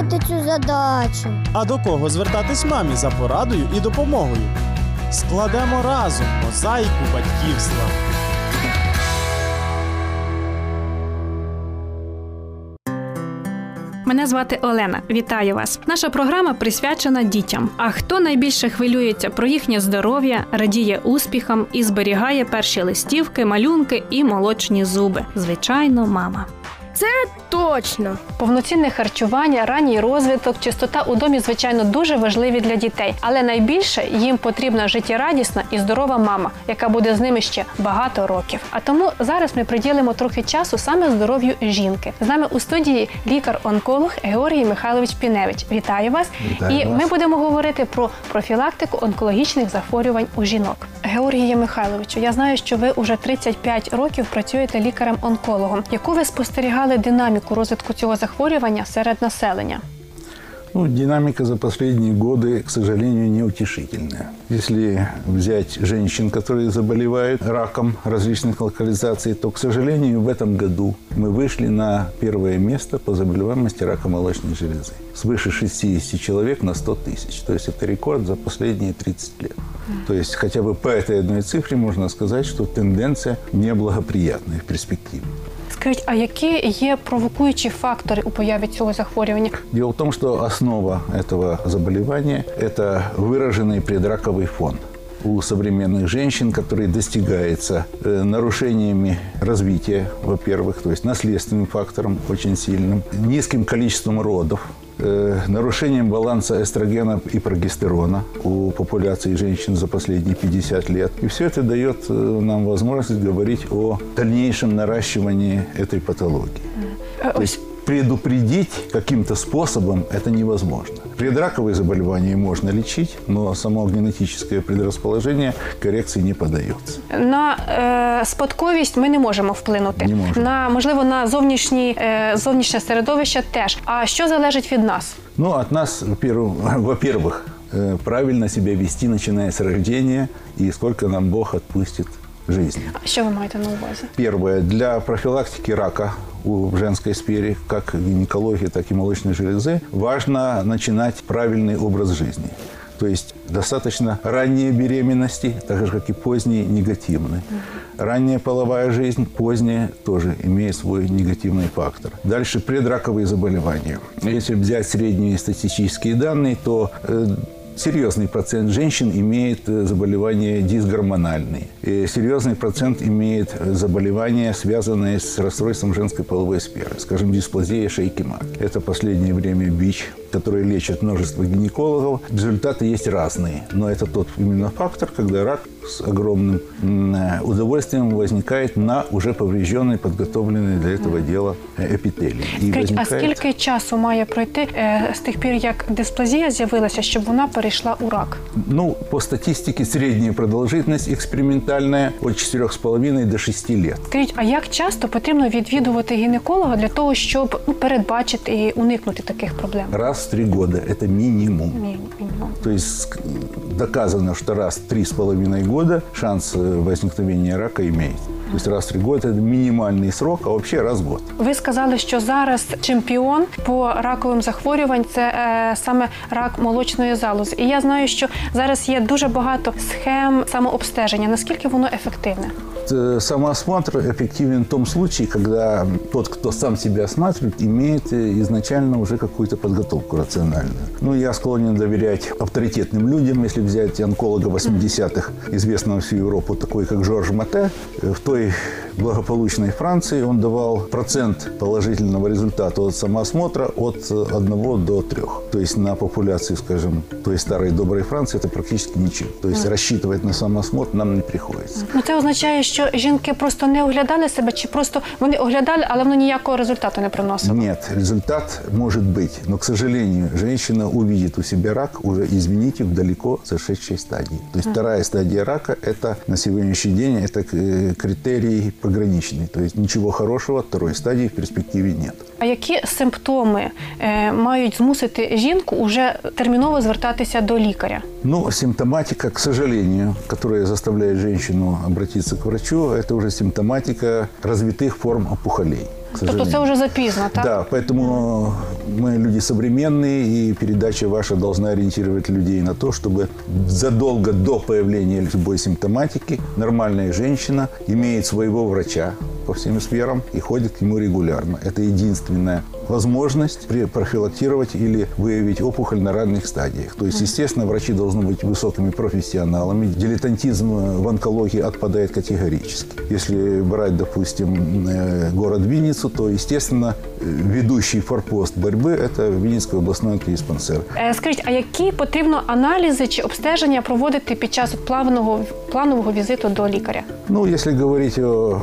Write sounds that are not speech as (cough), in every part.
справити цю задачу. А до кого звертатись мамі за порадою і допомогою? Складемо разом мозаїку батьківства. Мене звати Олена. Вітаю вас. Наша програма присвячена дітям. А хто найбільше хвилюється про їхнє здоров'я, радіє успіхам і зберігає перші листівки, малюнки і молочні зуби? Звичайно, мама. Це точно. Повноцінне харчування, ранній розвиток, чистота у домі, звичайно, дуже важливі для дітей, але найбільше їм потрібна життєрадісна і здорова мама, яка буде з ними ще багато років. А тому зараз ми приділимо трохи часу саме здоров'ю жінки. З нами у студії лікар-онколог Георгій Михайлович Піневич. Вітаю вас! Вітаю і вас. ми будемо говорити про профілактику онкологічних захворювань у жінок. Георгія Михайловичу, я знаю, що ви уже 35 років працюєте лікарем-онкологом. Яку ви спостерігали динаміку розвитку цього захворювання серед населення? Ну, динамика за последние годы, к сожалению, неутешительная. Если взять женщин, которые заболевают раком различных локализаций, то, к сожалению, в этом году мы вышли на первое место по заболеваемости рака молочной железы. Свыше 60 человек на 100 тысяч. То есть это рекорд за последние 30 лет. То есть хотя бы по этой одной цифре можно сказать, что тенденция неблагоприятная в перспективе. Скажіть, а які є провокуючі фактори у появі цього захворювання? Дело в том, что основа этого заболевания – это выраженный предраковый фон у современных женщин, который достигается э, нарушениями развития, во-первых, то есть наследственным фактором очень сильным, низким количеством родов, э, нарушением баланса эстрогена и прогестерона у популяции женщин за последние 50 лет. И все это дает э, нам возможность говорить о дальнейшем наращивании этой патологии. То есть предупредить каким-то способом это невозможно. Предраковые заболевания можно лечить, но само генетическое предрасположение коррекции не поддается. На е, спадковість ми не можемо вплинути. Не можемо. На можливо на зовнішні е, зовнішнє середовище теж. А що залежить від нас? Ну, от нас, во-первых, (laughs) во-первых, э, правильно себя вести, начиная с рождения, и сколько нам Бог отпустит жизни. Що ви маєте на увазі? Первое. Для профилактики рака у- в женской сфере, как гинекологии, так и молочной железы, важно начинать правильный образ жизни. То есть достаточно ранние беременности, так же, как и поздние, негативные. Ранняя половая жизнь, поздняя тоже имеет свой негативный фактор. Дальше предраковые заболевания. Если взять средние статистические данные, то э, Серьезный процент женщин имеет э, заболевания дисгормональные. И серьезный процент имеет э, заболевания, связанные с расстройством женской половой сферы. Скажем, дисплазия шейки матки. Это последнее время БИЧ, который лечит множество гинекологов. Результаты есть разные. Но это тот именно фактор, когда рак с огромным м, э, удовольствием возникает на уже поврежденной, подготовленной для этого дела э, эпителии. И Скажіть, а возникает- скільки часу має пройти е, з тих пір, як дисплазія з'явилася, щоб вона перейшла у рак? Ну, по статистике, средняя продолжительность экспериментальная от 4,5 до 6 лет. Скажіть, а як часто потрібно відвідувати гінеколога для того, щоб ну, передбачити і уникнути таких проблем? Раз в 3 года – это минимум. Ні, мінімум. То есть ск- доказано, что раз в три с половиной года шанс э, возникновения рака имеет. То есть раз в три года – это минимальный срок, а вообще раз в год. Ви сказали, що зараз чемпіон по раковим захворювань це е, саме рак молочної залози. І я знаю, що зараз є дуже багато схем самообстеження. Наскільки воно ефективне? Э, Самоосмотр эффективен в том случае, когда тот, кто сам себя осматривает, имеет э, изначально уже какую-то подготовку рациональную. Ну, я склонен доверять авторитетным людям. Если взять онколога 80-х, известного всю Европу, такой как Жорж Мате, э, в той благополучной Франции он давал процент положительного результата от самоосмотра от 1 до 3. То есть на популяции, скажем, той старой доброй Франции это практически ничего. То есть рассчитывать на самоосмотр нам не приходится. Ну це означає, що жінки просто не оглядали себе, чи просто вони оглядали, але воно ніякого результату не приносило. Нет, результат может быть, но, к сожалению, женщина увидит у себя рак уже, извините, в далеко зашедшей стадии. То есть вторая стадия рака – это на сегодняшний день это э, критерий пограничный. То есть ничего хорошего от второй стадии в перспективе нет. А які симптоми е, мають змусити жінку уже терміново звертатися до лікаря? Ну, симптоматика, к сожалению, которая заставляет женщину обратиться к врачу, это уже симптоматика развитых форм опухолей. к Тобто це сожалению. вже запізно, так? Да, поэтому мы люди современные, и передача ваша должна ориентировать людей на то, чтобы задолго до появления любой симптоматики нормальная женщина имеет своего врача по всем сферам и ходит к нему регулярно. Это единственная возможность пре- профилактировать или выявить опухоль на ранних стадиях. То есть, естественно, врачи должны быть высокими профессионалами. Дилетантизм в онкологии отпадает категорически. Если брать, допустим, э, город Винницу, то, естественно, э, ведущий форпост борьбы – это Винницкий областной онкодиспансер. Е, Скажіть, а які потрібно аналізи чи обстеження проводити під час от планового, візиту до лікаря? Ну, если говорить о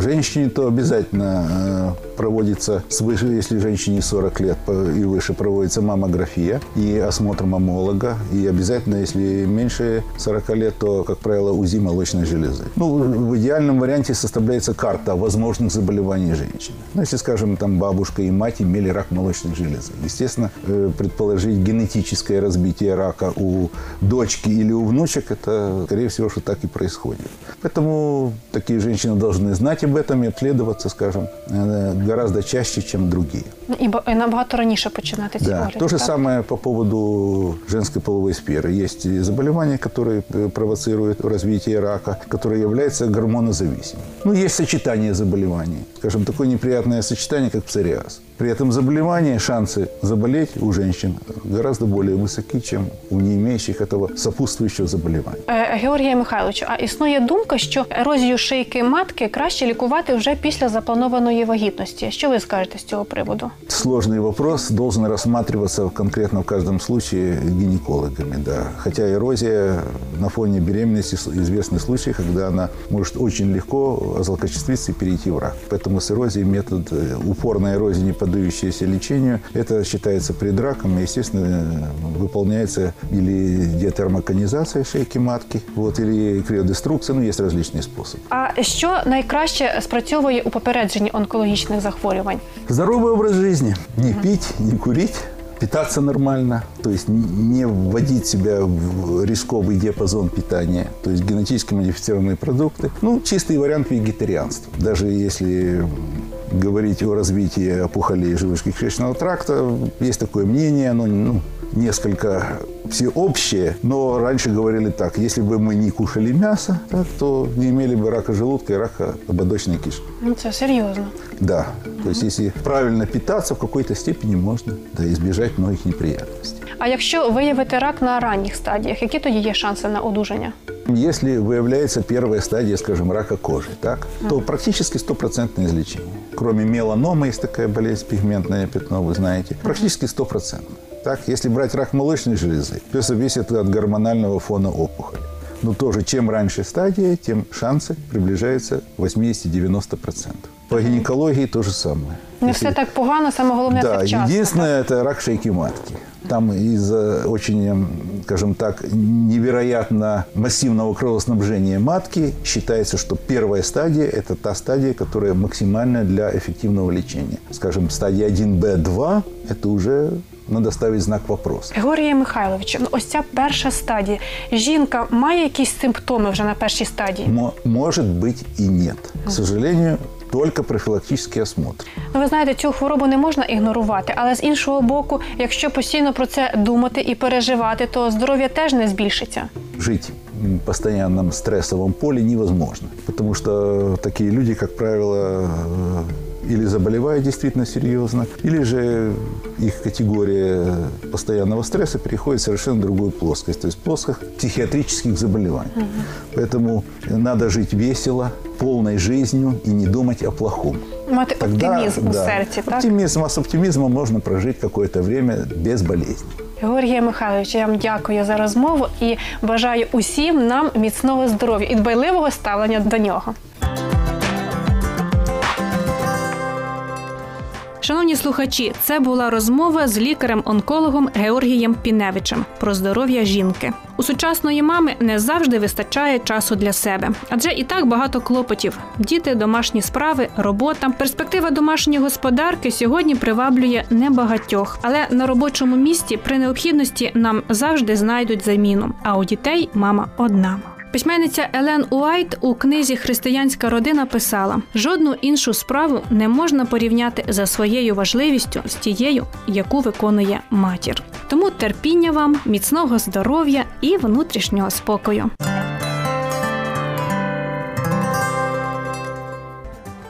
женщине, то обязательно э, проводится свыше, если женщине 40 лет и выше, проводится маммография и осмотр маммолога. И обязательно, если меньше 40 лет, то, как правило, УЗИ молочной железы. Ну, в идеальном варианте составляется карта возможных заболеваний женщины. Ну, если, скажем, там бабушка и мать имели рак молочной железы. Естественно, э, предположить генетическое разбитие рака у дочки или у внучек, это, скорее всего, что так и происходит. Поэтому такие женщины должны знать об этом и обследоваться, скажем, э, гораздо чаще, чем другие. Ну, І ба- і набагато раніше починати ці Да. огляди. То же так? самое по поводу женской половой сферы. Есть и заболевания, которые э, провоцируют развитие рака, которые являются гормонозависимыми. Ну, есть сочетание заболеваний. Скажем, такое неприятное сочетание, как псориаз. При этом заболевание, шансы заболеть у женщин гораздо более высоки, чем у не имеющих этого сопутствующего заболевания. Е, Георгія Михайловичу, а існує думка, що ерозію шийки матки краще лікувати вже після запланованої вагітності. Що ви скажете з цього приводу? Сложный вопрос должен рассматриваться конкретно в каждом случае гинекологами, да. Хотя эрозия на фоне беременности с- известны случаи, когда она может очень легко озлокочествиться и перейти в рак. Поэтому с эрозией метод э, упорной эрозии, не поддающейся лечению, это считается предраком и, естественно, э, выполняется или диатермоконизация шейки матки, вот, или криодеструкция, ну, есть различные способы. А що найкраще спрацьовує у попередженні онкологічних захворювань? Здоровый образ жизни. Не пить, не курить, питаться нормально, то есть н- не вводить себя в рисковый диапазон питания, то есть генетически модифицированные продукты. Ну, чистый вариант вегетарианства. Даже если говорить о развитии опухолей желудочно-кишечного тракта, есть такое мнение, оно ну, несколько всеобщее, но раньше говорили так, если бы мы не кушали мясо, так, то не имели бы рака желудка и рака ободочной кишки. Ну це серйозно. Да. То есть, если правильно питаться, в какой-то степени можно да, избежать многих неприятностей. А якщо виявити рак на ранніх стадіях, які тоді є шанси на одужання? Если выявляется первая стадия, скажем, рака кожи, так, то практически стопроцентное излечение. Кроме меланомы, есть такая болезнь, пигментное пятно, вы знаете, практически стопроцентно. Так, если брать рак молочной железы, все зависит от гормонального фона опухоли. Но тоже, чем раньше стадия, тем шансы приближаются к 80-90%. По гинекологии то же самое. Не Если- все так погано, саме головне Да, це вчасно. единственное это рак шейки матки. Там из-за очень, м, скажем так, невероятно массивного кровоснабжения матки считается, что первая стадия – это та стадия, которая максимальная для эффективного лечения. Скажем, стадия 1Б2 – это уже надо ставить знак вопроса. Георгія Михайловичу, ну ось ця перша стадія. Жінка має якісь симптоми вже на першій стадії. Мо- может быть и нет. К сожалению, только профілактичний осмотр. Ну, ви знаєте, цю хворобу не можна ігнорувати, але з іншого боку, якщо постійно про це думати і переживати, то здоров'я теж не збільшиться. Жити в постійному стресовому полі невозможно. тому що такі люди, як правило, э, или заболевают действительно серьезно, или же их категория постоянного стресса переходит в совершенно другую плоскость, то есть плоскость психиатрических заболеваний. Поэтому надо жить весело, полной жизнью и не думать о плохом. Мати оптимізм у да, серці, так? Оптимизм, а с оптимизмом можно прожить какое-то время без болезней. Георгія Михайловича, я вам дякую за розмову і бажаю усім нам міцного здоров'я і дбайливого ставлення до нього. Шановні слухачі, це була розмова з лікарем-онкологом Георгієм Піневичем про здоров'я жінки. У сучасної мами не завжди вистачає часу для себе, адже і так багато клопотів: діти, домашні справи, робота. Перспектива домашньої господарки сьогодні приваблює небагатьох, але на робочому місці при необхідності нам завжди знайдуть заміну. А у дітей мама одна. Письменниця Елен Уайт у книзі Християнська родина писала: жодну іншу справу не можна порівняти за своєю важливістю з тією, яку виконує матір. Тому терпіння вам, міцного здоров'я і внутрішнього спокою.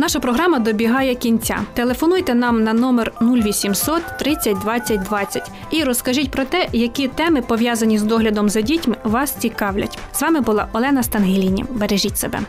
Наша програма добігає кінця. Телефонуйте нам на номер 0800 30 20 20 і розкажіть про те, які теми пов'язані з доглядом за дітьми вас цікавлять. З вами була Олена Стангеліні. Бережіть себе.